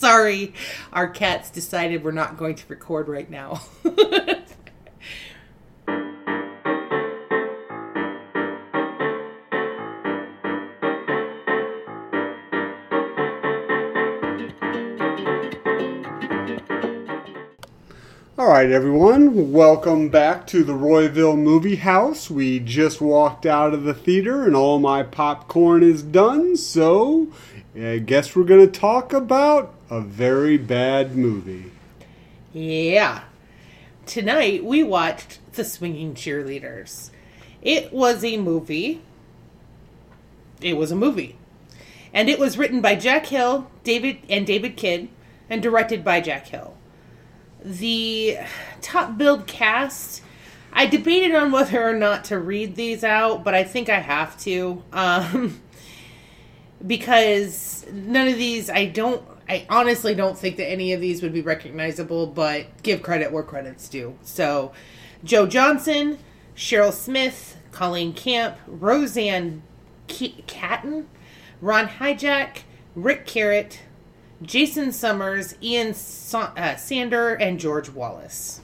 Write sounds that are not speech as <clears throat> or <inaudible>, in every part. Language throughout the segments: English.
Sorry, our cats decided we're not going to record right now. <laughs> All right, everyone, welcome back to the Royville Movie House. We just walked out of the theater and all my popcorn is done, so I guess we're going to talk about a very bad movie. yeah. Tonight we watched The Swinging Cheerleaders. It was a movie. It was a movie. And it was written by Jack Hill, David and David Kidd, and directed by Jack Hill. The top build cast, I debated on whether or not to read these out, but I think I have to. Um, <laughs> because none of these I don't I honestly don't think that any of these would be recognizable, but give credit where credit's due. So, Jo Johnston, Cheryl Smith, Colleen Camp, Roseanne K- Katon, Ron Hajek, Ric Carrott, Jason Sommers, Ian Sa- uh, Sander, and George Wallace.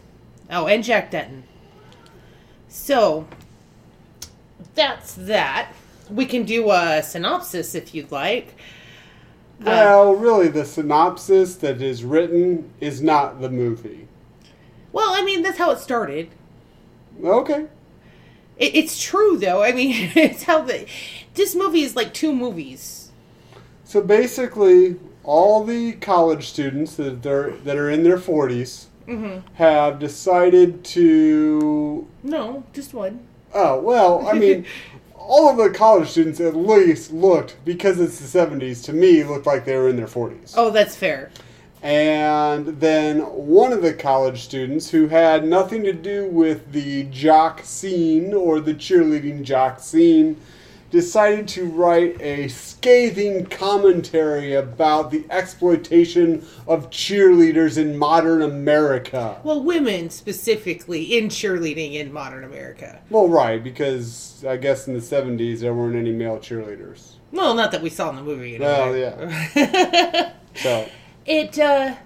Oh, and Jack Denton. So, that's that. We can do a synopsis if you'd like. Uh, well, really, the synopsis that is written is not the movie. Well, I mean, that's how it started. Okay. It, it's true, though. I mean, <laughs> it's how the. This movie is like two movies. So basically, all the college students that are, that are in their 40s mm-hmm. have decided to No, just one. Oh, well, I mean, <laughs> all of the college students at least looked, because it's the 70s, to me, looked like they were in their 40s. Oh, that's fair. And then one of the college students who had nothing to do with the jock scene or the cheerleading jock scene decided to write a scathing commentary about the exploitation of cheerleaders in modern America. Well, women specifically in cheerleading in modern America. Well, right, because I guess in the 70s there weren't any male cheerleaders. Well, not that we saw in the movie. Well, Anyway. yeah. <laughs> So, It, uh.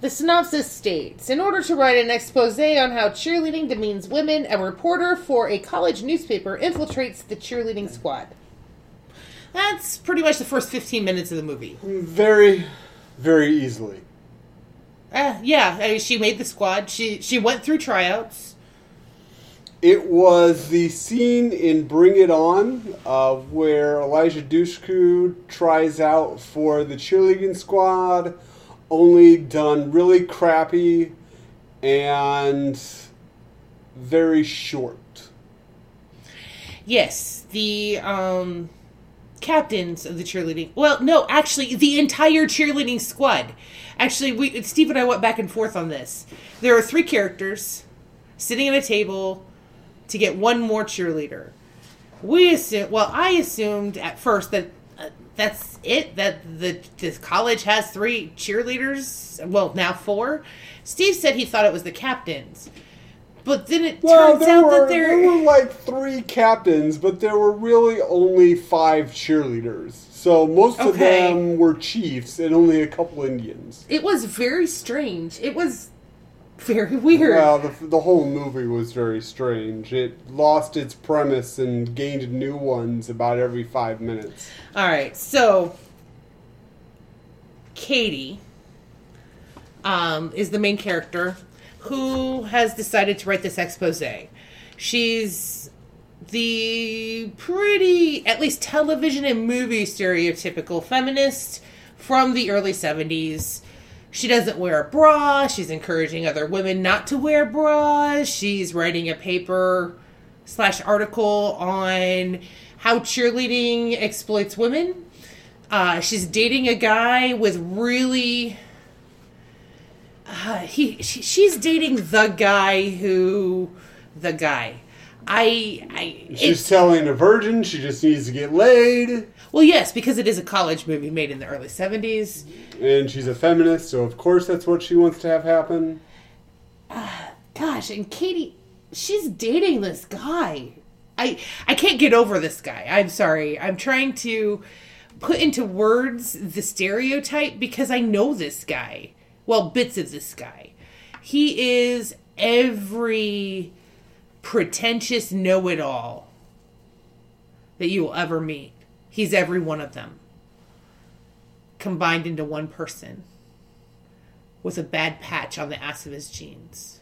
The synopsis states In order to write an expose on how cheerleading demeans women, a reporter for a college newspaper infiltrates the cheerleading squad. That's pretty much the first 15 minutes of the movie. very, very easily. Uh, yeah, I mean, she made the squad. She she went through tryouts. It was the scene in Bring It On uh, where Eliza Dushku tries out for the cheerleading squad, only done really crappy and very short. Yes, the um captains of the cheerleading. Well, no, actually, the entire cheerleading squad. Actually, we Steve and I went back and forth on this. There are three characters sitting at a table to get one more cheerleader. We assume. Well, I assumed at first that that's it. That the this college has three cheerleaders. Well, now four. Steve said he thought it was the captains. But then it Well, turns out were, that there they're were like three captains, but there were really only five cheerleaders. So most of them were chiefs and only a couple Indians. It was very strange. It was very weird. Well, the, the whole movie was very strange. It lost its premise and gained new ones about every five minutes. All right, so Katie um, is the main character who has decided to write this expose. She's the pretty, at least television and movie stereotypical feminist from the early 70s. She doesn't wear a bra. She's encouraging other women not to wear bras. She's writing a paper slash article on how cheerleading exploits women. Uh, she's dating a guy with really. Uh, he she, she's dating the guy who the guy. I I She's telling a virgin she just needs to get laid, well yes because it is a college movie made in the early seventies. and she's a feminist, so of course that's what she wants to have happen. Uh, gosh, and Katie, she's dating this guy. I I can't get over this guy. I'm sorry. I'm trying to put into words the stereotype because I know this guy. Well, bits of this guy. He is every pretentious know it all that you will ever meet. He's every one of them combined into one person with a bad patch on the ass of his jeans.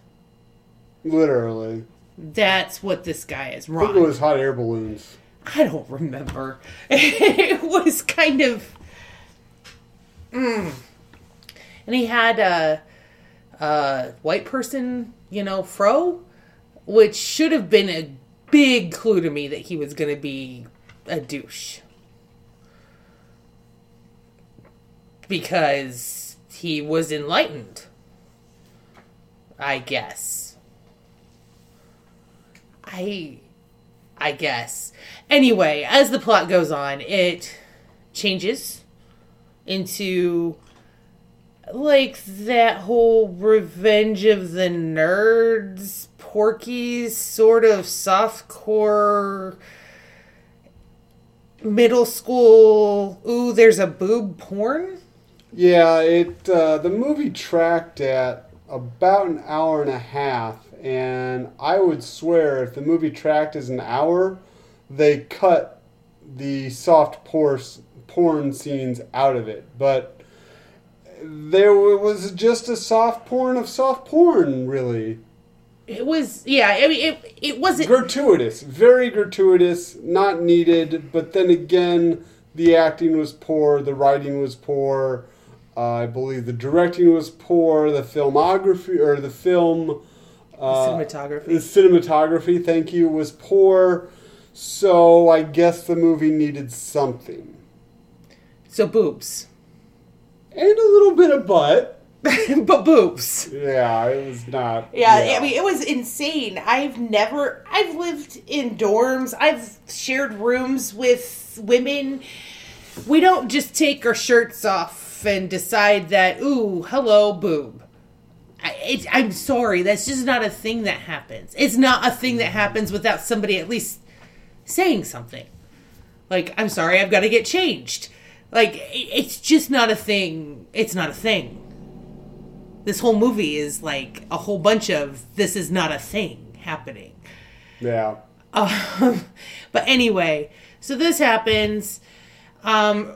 Literally. That's what this guy is. I think it was hot air balloons. I don't remember. <laughs> it was kind of. Mm. And he had a, a white person, you know, fro, which should have been a big clue to me that he was going to be a douche. Because he was enlightened. I guess. I I guess. Anyway, as the plot goes on, it changes into like that whole revenge of the nerds Porky's sort of softcore middle school ooh there's a boob porn Yeah, it uh, the movie tracked at about an hour and a half, and I would swear if the movie tracked as an hour, they cut the soft por- porn scenes out of it. But there was just a soft porn of soft porn, really. it was yeah i mean it, it wasn't Gratuitous, very gratuitous, not needed, but then again, the acting was poor, the writing was poor. Uh, I believe the directing was poor, the filmography or the film uh, cinematography. the cinematography, thank you, was poor. So I guess the movie needed something. so boobs And a little bit of butt. <laughs> but boobs Yeah, it was not. Yeah, I mean, it was insane. I've never, I've lived in dorms, I've shared rooms with women. We don't just take our shirts off and decide that, ooh, hello, boob. I, it, I'm sorry, that's just not a thing that happens. It's not a thing that happens without somebody at least saying something. Like, I'm sorry, I've got to get changed. Like, it, it's just not a thing. It's not a thing this whole movie is like a whole bunch of this is not a thing happening. Yeah. <laughs> Um, but anyway, so this happens. Um,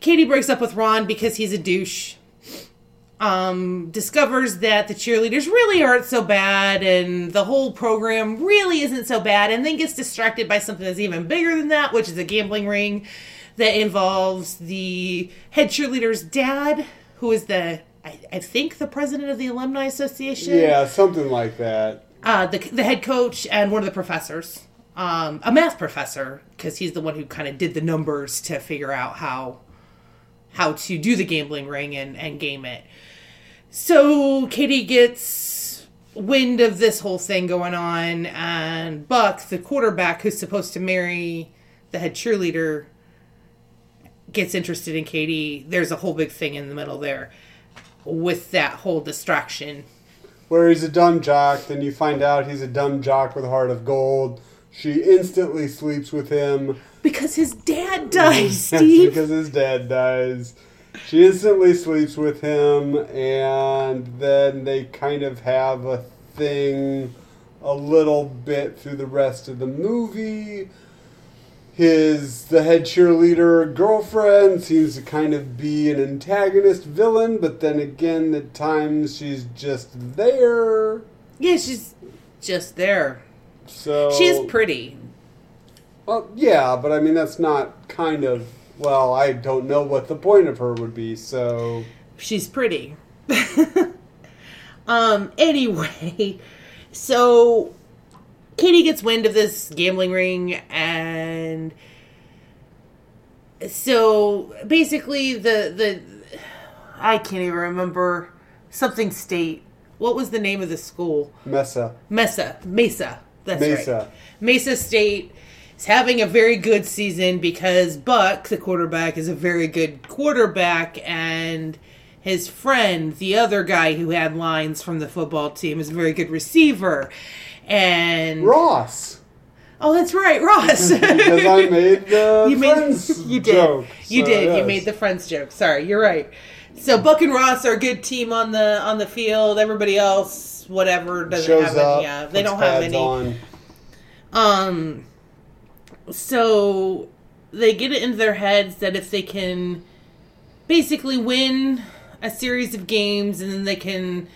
Katie breaks up with Ron because he's a douche. Um, discovers that the cheerleaders really aren't so bad and the whole program really isn't so bad, and then gets distracted by something that's even bigger than that, which is a gambling ring that involves the head cheerleader's dad, who is the, I, I think, the president of the Alumni Association Yeah, something like that. uh, the the head coach and one of the professors, um, a math professor, because he's the one who kind of did the numbers to figure out how how to do the gambling ring and and game it. So Katie gets wind of this whole thing going on, and Buck, the quarterback who's supposed to marry the head cheerleader, gets interested in Katie. There's a whole big thing in the middle there with that whole distraction where he's a dumb jock. Then you find out he's a dumb jock with a heart of gold. She instantly sleeps with him. Because his dad <laughs> dies, Steve. because his dad dies. She instantly sleeps with him, and then they kind of have a thing a little bit through the rest of the movie. His the head cheerleader girlfriend seems to kind of be an antagonist villain, but then again, at times she's just there. Yeah, she's just there. So She is pretty. Well, yeah, but I mean that's not kind of. Well, I don't know what the point of her would be. So She's pretty. <laughs> um, anyway, so Katie gets wind of this gambling ring and so basically the the I can't even remember something state. What was the name of the school? Mesa, Mesa. Mesa. That's Mesa. right. Mesa State is having a very good season because Buck, the quarterback, is a very good quarterback, and his friend, the other guy who had lines from the football team, is a very good receiver. And Ross. Oh, that's right, Ross. <laughs> because I made the <laughs> you made friends <laughs> you did joke. you So, did you made the friends joke. Sorry, you're right. So Buck and Ross are a good team on the on the field. Everybody else, whatever, doesn't shows have up. any. Yeah, they don't have any. On. Um, so they get it into their heads that if they can basically win a series of games and then they can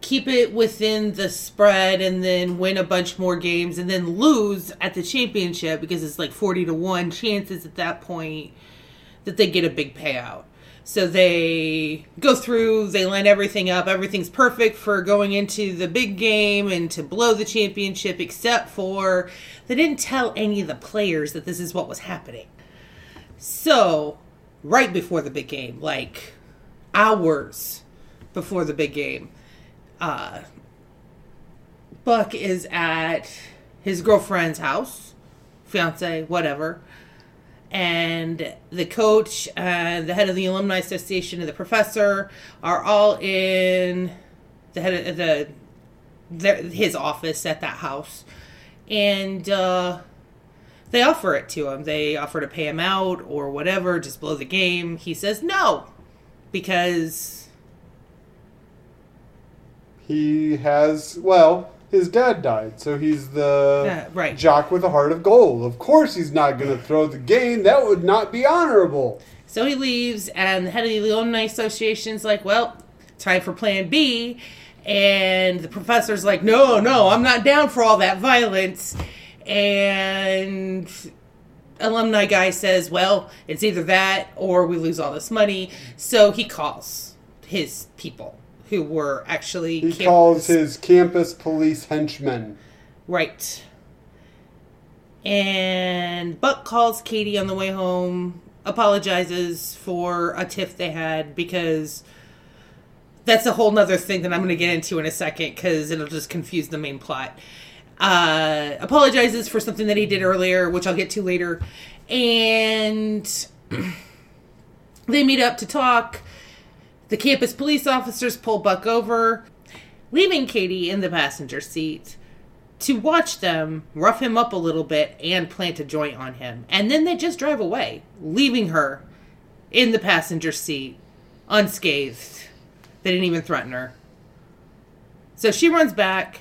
keep it within the spread and then win a bunch more games and then lose at the championship because it's like 40 to 1 chances at that point that they get a big payout. So they go through, they line everything up. Everything's perfect for going into the big game and to blow the championship, except for they didn't tell any of the players that this is what was happening. So, right before the big game, like hours before the big game, uh, Buck is at his girlfriend's house, fiance, whatever and the coach, uh, the head of the alumni association, and the professor are all in the head of the their, his office at that house, and uh, they offer it to him. They offer to pay him out or whatever, just blow the game. He says no because He has well, his dad died, so he's the Yeah, right. jock with a heart of gold. Of course, he's not going to throw the game. That would not be honorable. So he leaves, and the head of the alumni association's like, "Well, time for Plan B." And the professor's like, "No, no, I'm not down for all that violence." And alumni guy says, "Well, it's either that or we lose all this money." So he calls his people who were actually He camp- calls his campus police henchmen. Right. And Buck calls Katie on the way home, apologizes for a tiff they had because that's a whole nother thing that I'm going to get into in a second because it'll just confuse the main plot. Uh, apologizes for something that he did earlier, which I'll get to later. And <clears throat> they meet up to talk. The campus police officers pull Buck over, leaving Katie in the passenger seat to watch them rough him up a little bit and plant a joint on him. And then they just drive away, leaving her in the passenger seat, unscathed. They didn't even threaten her. So she runs back,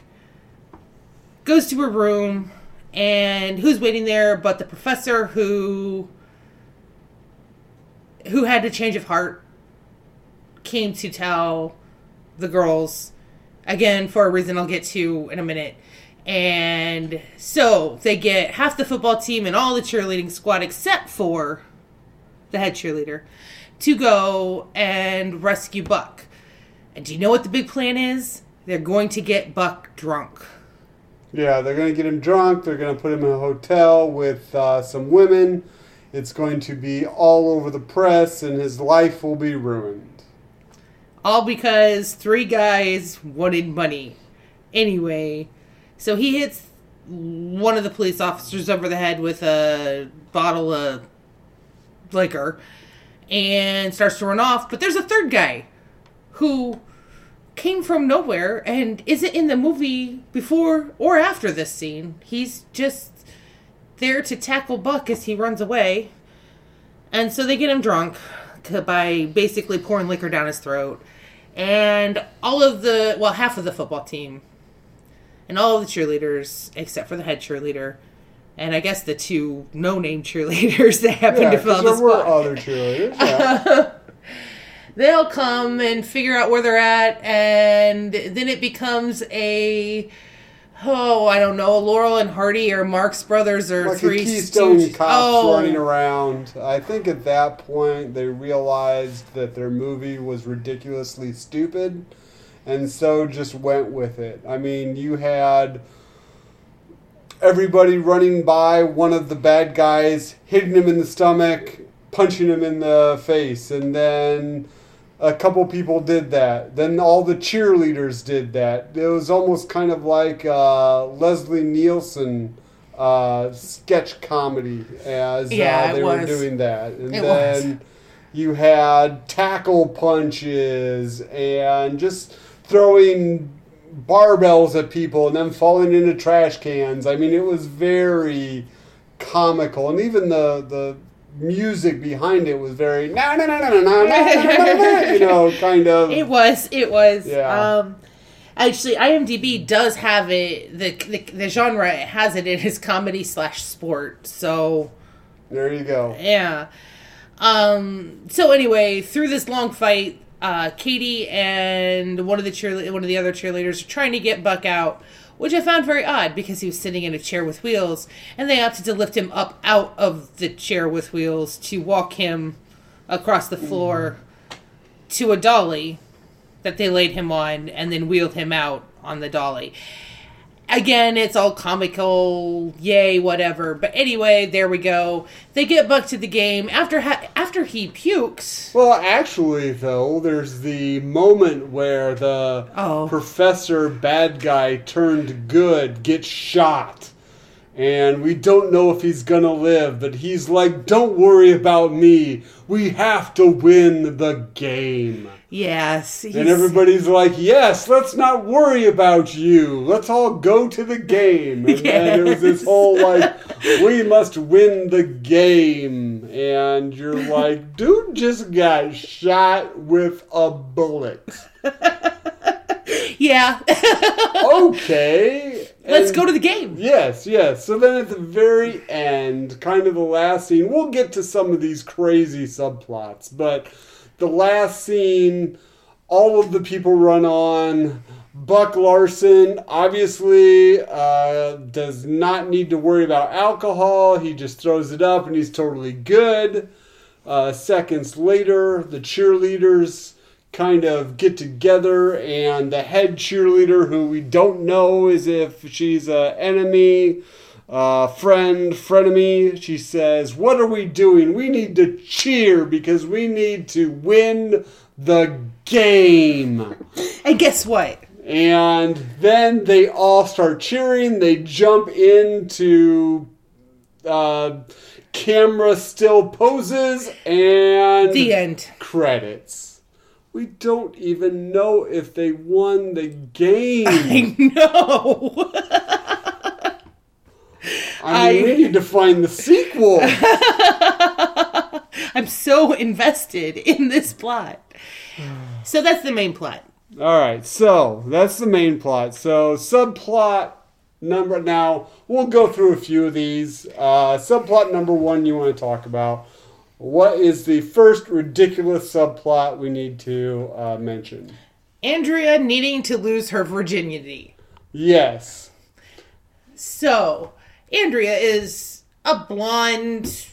goes to her room, and who's waiting there but the professor who who had a change of heart came to tell the girls again for a reason I'll get to in a minute. And so they get half the football team and all the cheerleading squad except for the head cheerleader to go and rescue Buck. And do you know what the big plan is? They're going to get Buck drunk. Yeah, they're going to get him drunk. They're going to put him in a hotel with uh, some women. It's going to be all over the press, and his life will be ruined. All because three guys wanted money. Anyway, so he hits one of the police officers over the head with a bottle of liquor and starts to run off. But there's a third guy who came from nowhere and isn't in the movie before or after this scene. He's just there to tackle Buck as he runs away. And so they get him drunk by basically pouring liquor down his throat. And all of the, well, half of the football team and all of the cheerleaders, except for the head cheerleader, and I guess the two no name <laughs> cheerleaders that happen Yeah, to fill 'cause the spot. there were other cheerleaders. Yeah. <laughs> they'll come and figure out where they're at and then it becomes a oh i don't know laurel and hardy or marx brothers or like three Keystone Stooges- cops oh, running around. I think at that point they realized that their movie was ridiculously stupid, and so just went with it. I mean, you had everybody running by one of the bad guys, hitting him in the stomach, punching him in the face, and then a couple people did that. Then all the cheerleaders did that. It was almost kind of like uh, Leslie Nielsen uh, sketch comedy as Yeah, uh, they were doing that. And It then you had tackle punches and just throwing barbells at people and then falling into trash cans. I mean, it was very comical, and even the the music behind it was very no no no no no you know kind of it was it was yeah. um actually imdb does have it the, the the genre it has it in his comedy slash sport so there you go yeah um so anyway through this long fight uh katie and one of the cheerle- one of the other cheerleaders are trying to get buck out which I found very odd because he was sitting in a chair with wheels, and they opted to lift him up out of the chair with wheels to walk him across the floor to a dolly that they laid him on, and then wheeled him out on the dolly. Again, it's all comical, yay, whatever. But anyway, there we go. They get Buck to the game after ha- after he pukes. Well, actually, though, there's the moment where the Oh. professor bad guy turned good gets shot. And we don't know if he's gonna live, but he's like, Don't worry about me. We have to win the game. Yes, And everybody's like, Yes, let's not worry about you. Let's all go to the game. And then it was this whole like, We must win the game. And you're like, Dude just got shot with a bullet. yeah. Okay. <laughs> Let's go to the game. Yes, yes. So then at the very end, kind of the last scene, we'll get to some of these crazy subplots, but the last scene, all of the people run on. Buck Larson obviously uh, does not need to worry about alcohol. He just throws it up and he's totally good. Uh, seconds later, the cheerleaders kind of get together, and the head cheerleader, who we don't know is if she's an enemy, uh, friend, frenemy, she says, "What are we doing? We need to cheer because we need to win the game." And guess what? And then they all start cheering. They jump into uh, camera still poses and The end. credits. We don't even know if they won the <laughs> game. I know. <laughs> I mean, I- we need to find the sequel. <laughs> I'm so invested in this plot. <sighs> So that's the main plot. All right, so that's the main plot. So subplot number now we'll go through a few of these. Uh, subplot number one you want to talk about. What is the first ridiculous subplot we need to uh, mention? Andrea needing to lose her virginity. Yes. So, Andrea is a blonde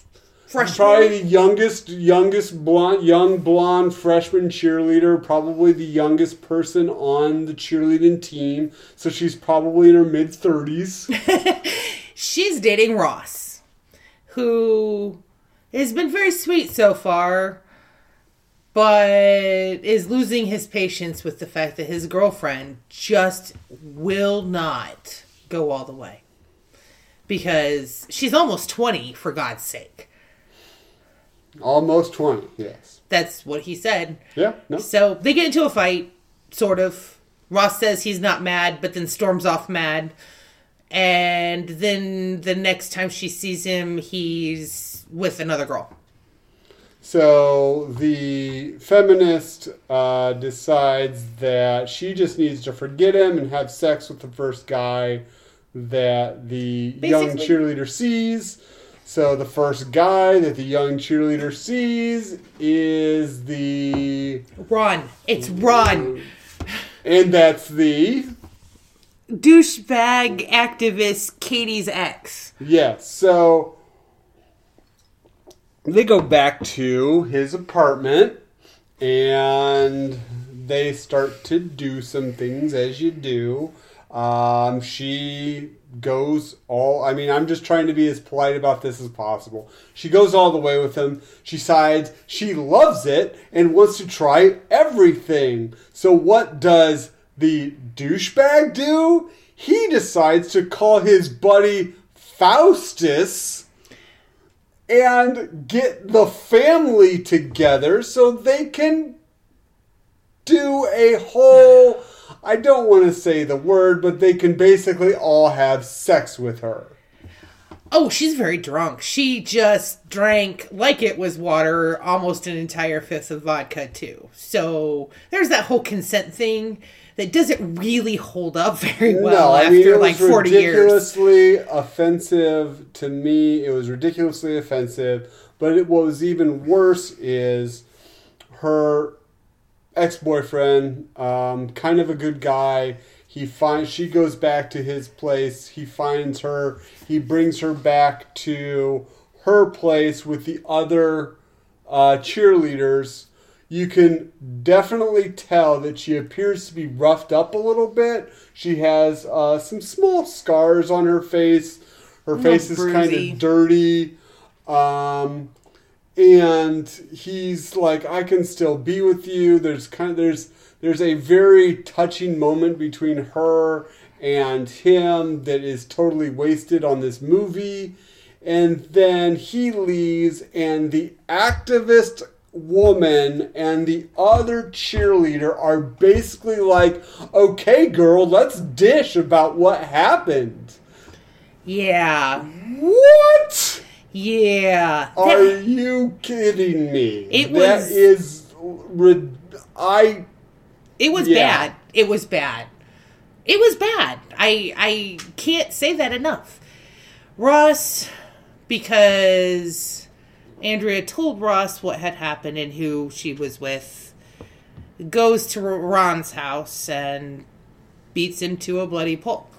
freshman. Probably the youngest, youngest blonde, young blonde freshman cheerleader. Probably the youngest person on the cheerleading team. So she's probably in her mid thirties. <laughs> She's dating Ross, who has been very sweet so far, but is losing his patience with the fact that his girlfriend just will not go all the way. Because she's almost 20, for God's sake. Almost twenty. Yes. That's what he said. Yeah. No. So they get into a fight, sort of. Ross says he's not mad, but then storms off mad. And then the next time she sees him, he's with another girl. So the feminist uh, decides that she just needs to forget him and have sex with the first guy that the young cheerleader sees. So the first guy that the young cheerleader sees is the Ron. It's Ron. and that's the Douchebag activist Katie's ex. Yes. So they go back to his apartment and they start to do some things as you do. Um, she goes all, I mean, I'm just trying to be as polite about this as possible. She goes all the way with him. She sides. she loves it and wants to try everything. So, what does the douchebag do? He decides to call his buddy Faustus and get the family together so they can do a whole I don't want to say the word, but they can basically all have sex with her. Oh, she's very drunk. She just drank like it was water, almost an entire fifth of vodka too. So there's that whole consent thing that doesn't really hold up <laughs> very well no, I mean, it like was 40 years. ridiculously offensive to me. It was ridiculously offensive. But it, what was even worse is her ex-boyfriend, um, kind of a good guy. He finds she goes back to his place. He finds her. He brings her back to her place with the other uh, cheerleaders. You can definitely tell that she appears to be roughed up a little bit. She has uh, some small scars on her face. Her face is kind of dirty. Um, and he's like, I can still be with you. There's kind of there's there's a very touching moment between her and him that is totally wasted on this movie. And then he leaves, and the activist woman and the other cheerleader are basically like, okay, girl, let's dish about what happened. Yeah. What? Yeah. Are That- you kidding me? It That was- is I It was Yeah. bad. It was bad. It was bad. I I can't say that enough. Ross, because Andrea told Ross what had happened and who she was with, goes to Ron's house and beats him to a bloody pulp.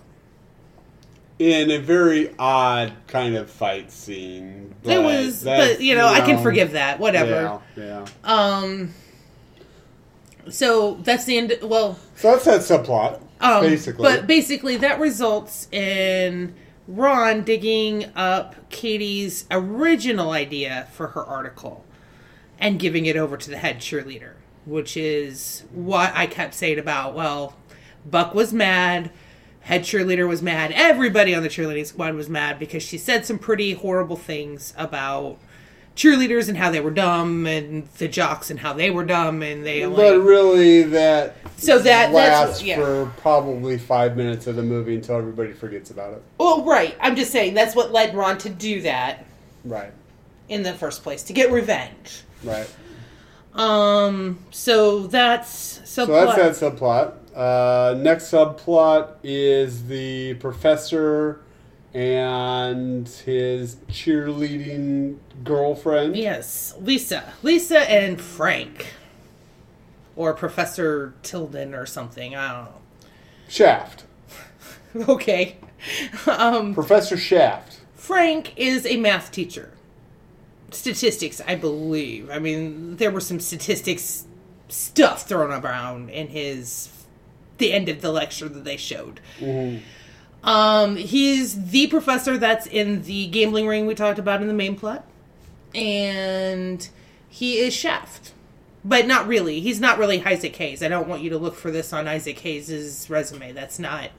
In a very odd kind of fight scene. it was, but you know, I can forgive that. Whatever. Yeah, yeah. Um. So that's the end. Well, So that's that subplot, Um, basically. But basically, that results in Ron digging up Katie's original idea for her article and giving it over to the head cheerleader, which is what I kept saying about, well, Buck was mad. Head cheerleader was mad. Everybody on the cheerleading squad was mad because she said some pretty horrible things about cheerleaders and how they were dumb, and the jocks and how they were dumb, and they only but really, that So that- that's- lasts yeah. for probably five minutes of the movie until everybody forgets about it. Well, right. I'm just saying that's what led Ron to do that Right, in the first place to get revenge. right. Um. So that's so. So that's that subplot. Uh, next subplot is the professor and his cheerleading girlfriend. Yes, Lisa, Lisa, and Frank, or Professor Tilden or something. I don't Shaft. <laughs> Okay. Um, Professor Shaft. Frank is a math teacher. Statistics, I believe. I mean, there were some statistics stuff thrown around in his the end of the lecture that they showed. Um, he's the professor that's in the gambling ring we talked about in the main plot, and he is Shaft, but not really. He's not really Isaac Hayes. I don't want you to look for this on Isaac Hayes' resume. That's not.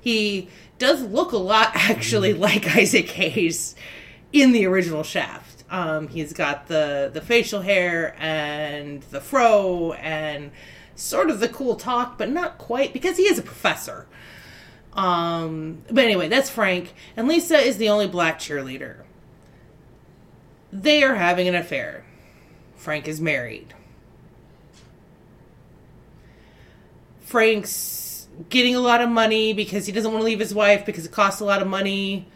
He does look a lot <laughs> actually like Isaac Hayes in the original Shaft. Um, he's got the the facial hair and the fro and sort of the cool talk, but not quite because he is a professor. Um, but anyway, that's Frank, and Lisa is the only black cheerleader. They are having an affair. Frank is married. Frank's getting a lot of money because he doesn't want to leave his wife because it costs a lot of money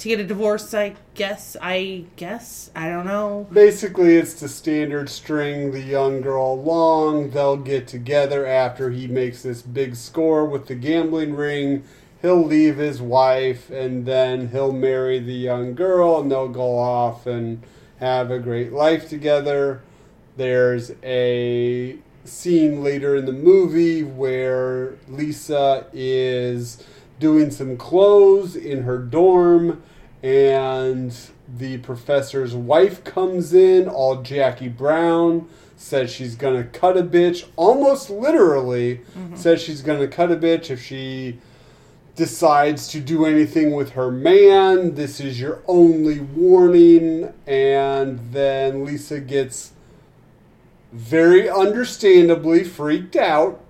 to get a divorce, I guess. I guess. I don't know. Basically, it's the standard string the young girl along. They'll get together after he makes this big score with the gambling ring. He'll leave his wife and then he'll marry the young girl and they'll go off and have a great life together. There's a scene later in the movie where Lisa is doing some clothes in her dorm and the professor's wife comes in all Jackie Brown says she's gonna cut a bitch almost literally mm-hmm. says she's gonna cut a bitch if she decides to do anything with her man this is your only warning and then Lisa gets very understandably freaked out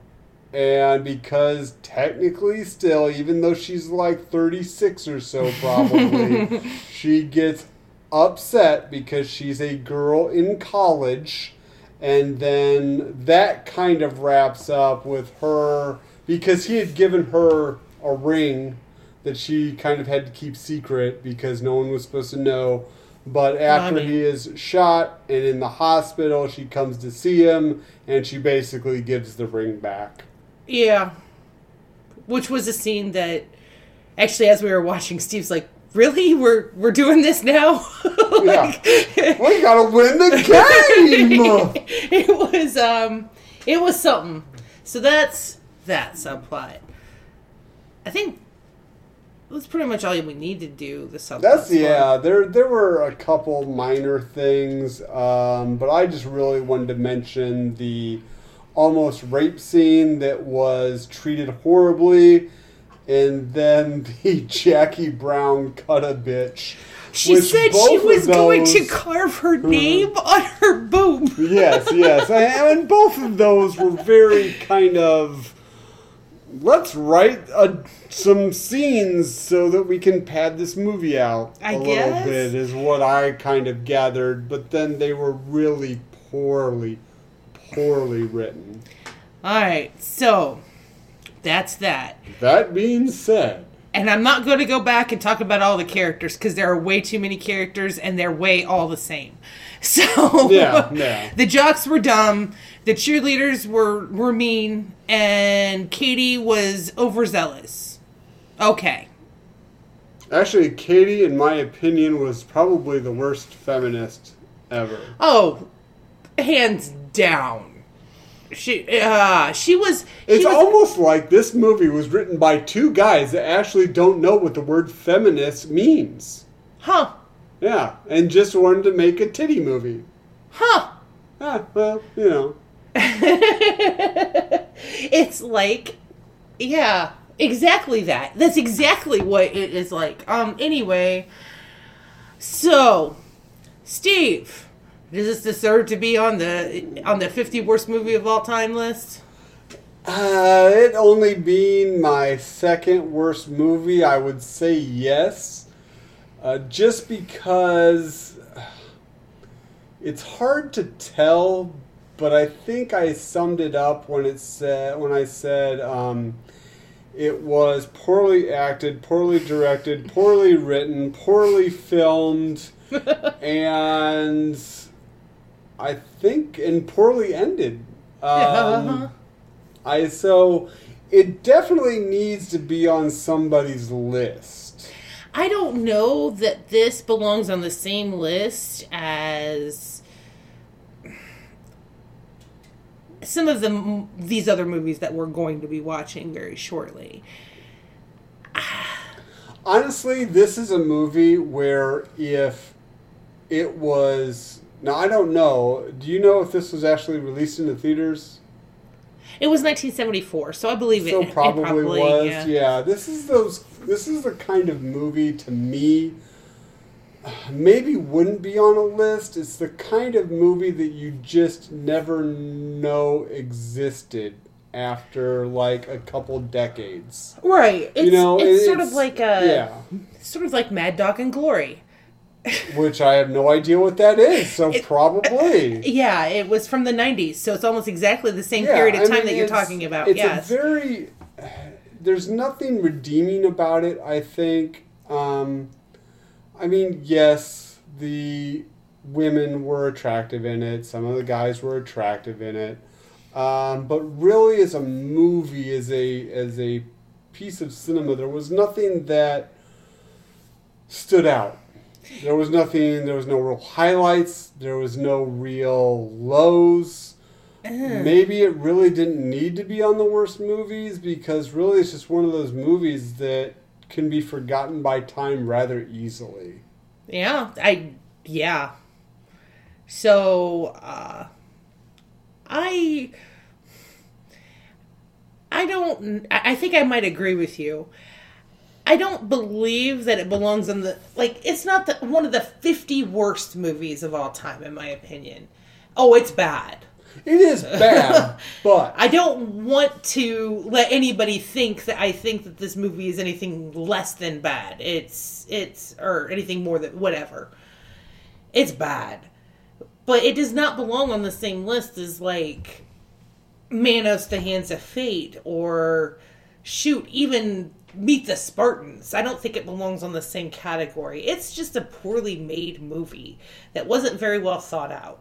And because technically, still, even though she's like 36 or so, probably, <laughs> she gets upset because she's a girl in college. And then that kind of wraps up with her because he had given her a ring that she kind of had to keep secret because no one was supposed to know. But after Funny. he is shot and in the hospital, she comes to see him and she basically gives the ring back. Yeah. Which was a scene that actually as we were watching Steve's like, "Really? We're we're doing this now?" <laughs> Like- We gotta win the game! <laughs> it was um it was something. So that's that subplot. I think that's pretty much all we need to do the subplot. That's yeah. There there were a couple minor things, um, but I just really wanted to mention the almost rape scene that was treated horribly, and then <laughs> the Jackie Brown cut a bitch. She said she was going to carve her name on her boob. <laughs> yes, yes, and both of those were very kind of. Let's write a, some scenes so that we can pad this movie out I a little bit, is what I kind of gathered. But then they were really poorly, poorly written. All right, so that's that. That being said, And I'm not going to go back and talk about all the characters because there are way too many characters and they're way all the same. <laughs> So Yeah, yeah. <laughs> the jocks were dumb, the cheerleaders were were mean, and Katie was overzealous. Okay. actually, Katie, in my opinion, was probably the worst feminist ever. Oh, hands down. She uh she was she It's was, almost like this movie was written by two guys that actually don't know what the word feminist means. huh Yeah, and just wanted to make a titty movie. huh Ah, well, you know. <laughs> it's like yeah exactly that that's exactly what it is like um anyway so steve does this deserve to be on the on the 50 worst movie of all time list Uh, it only being my second worst movie, I would say yes. Uh, just because it's hard to tell, but I think I summed it up when it said when I said um, it was poorly acted, poorly directed, poorly written, poorly filmed, <laughs> and I think and poorly ended. Um, uh-huh. I so it definitely needs to be on somebody's list. i don't know that this belongs on the same list as some of the these other movies that we're going to be watching very shortly Honestly, this is a movie where if it was now I don't know. Do you know if this was actually released in the theaters? It was 1974, so I believe it. So it probably, was. yeah. Yeah. This is those this is the kind of movie to me maybe wouldn't be on a list. It's the kind of movie that you just never know existed after like a couple decades. Right. It's, you know, it's it- sort of like a yeah, sort of like Mad Dog and Glory. Which I have no idea what that is. So It- probably <laughs> Yeah, it was from the 90s, so it's almost exactly the same Yeah, period of I time mean, that you're talking about. It's yes. a very. There's nothing redeeming about it. I think. Um, I mean, yes, the women were attractive in it. Some of the guys were attractive in it. Um, but really, as a movie, as a as a piece of cinema, there was nothing that stood out. There was nothing. There was no real highlights. There was no real lows. Maybe it really didn't need to be on the worst movies because really it's just one of those movies that can be forgotten by time rather easily. Yeah, I yeah. So uh I I don't I I think I might agree with you. I don't believe that it belongs on the like it's not the one of the 50 worst movies of all time in my opinion. Oh, it's bad. It is bad, <laughs> but I don't want to let anybody think that I think that this movie is anything less than bad. It's it's or anything more than whatever. It's bad. But it does not belong on the same list as like Manos the Hands of Fate or shoot, even Meet the Spartans. I don't think it belongs on the same category. It's just a poorly made movie that wasn't very well thought out.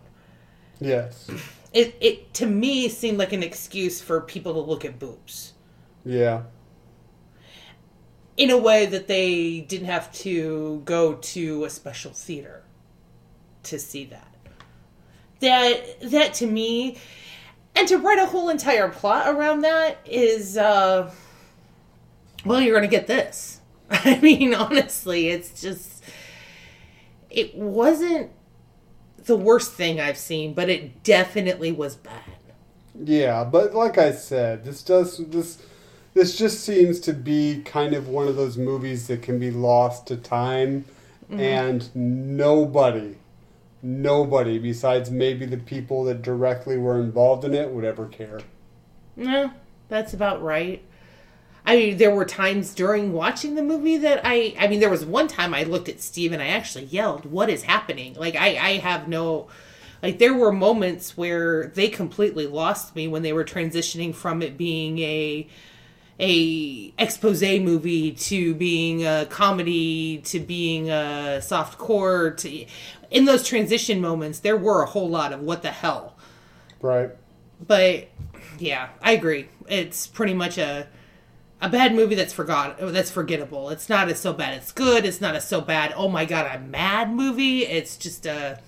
yes, It it to me seemed like an excuse for people to look at boobs yeah, in a way that they didn't have to go to a special theater to see that. That that to me and to write a whole entire plot around that is uh well you're going to get this. <laughs> I mean honestly, it's just it wasn't the worst thing I've seen, but it definitely was bad. yeah. But like I said, this does this. This just seems to be kind of one of those movies that can be lost to time, mm-hmm. and nobody, nobody besides maybe the people that directly were involved in it would ever care. No, that's about right. I mean, there were times during watching the movie that I, I mean, there was one time I looked at Steve and I actually yelled, "What is happening?" Like, I, I have no, like, there were moments where they completely lost me when they were transitioning from it being a, a expose movie to being a comedy to being a soft core. To, in those transition moments, there were a whole lot of what the hell Right. but yeah, I agree. It's pretty much a a bad movie that's forgot that's forgettable. It's not as so bad it's good. It's not as so bad. Oh my god, I'm mad movie. It's just a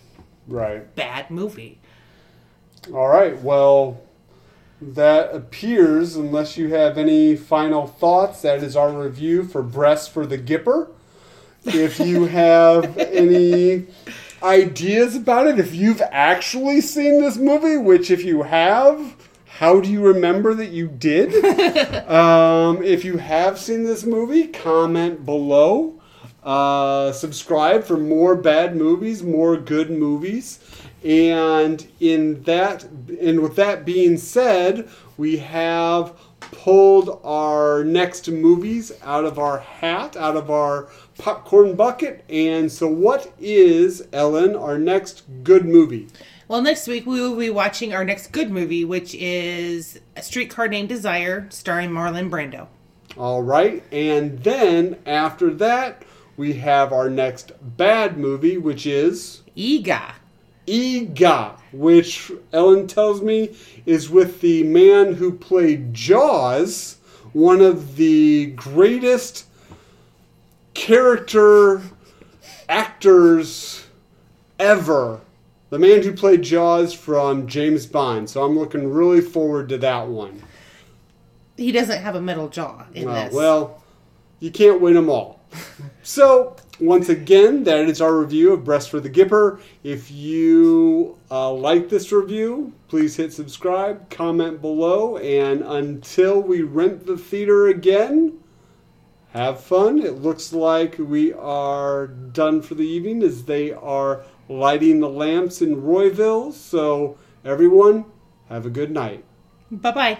Right. bad movie. All right. Well, that appears, unless you have any final thoughts, that is our review for Breast for the Gipper. If you <laughs> have any ideas about it, if you've actually seen this movie, which if you have, how do you remember that you did? <laughs> um, if you have seen this movie, comment below. Uh, subscribe for more bad movies, more good movies. And in that, and with that being said, we have pulled our next movies out of our hat, out of our popcorn bucket. And so, what is Ellen our next good movie? Well, next week we will be watching our next good movie, which is A Streetcar Named Desire, starring Marlon Brando. All right, and then after that, we have our next bad movie, which is Eegah. Eegah, which Ellen tells me is with the man who played Jaws, one of the greatest character actors ever. The man who played Jaws from James Bond. So I'm looking really forward to that one. He doesn't have a metal jaw in Uh, this. well, you can't win them all. <laughs> so, once again, that is our review of Breast for the Gipper. If you uh, like this review, please hit subscribe, comment below, and until we rent the theater again, have fun. It looks like we are done for the evening as they are lighting the lamps in Royville. So, everyone, have a good night. bye bye.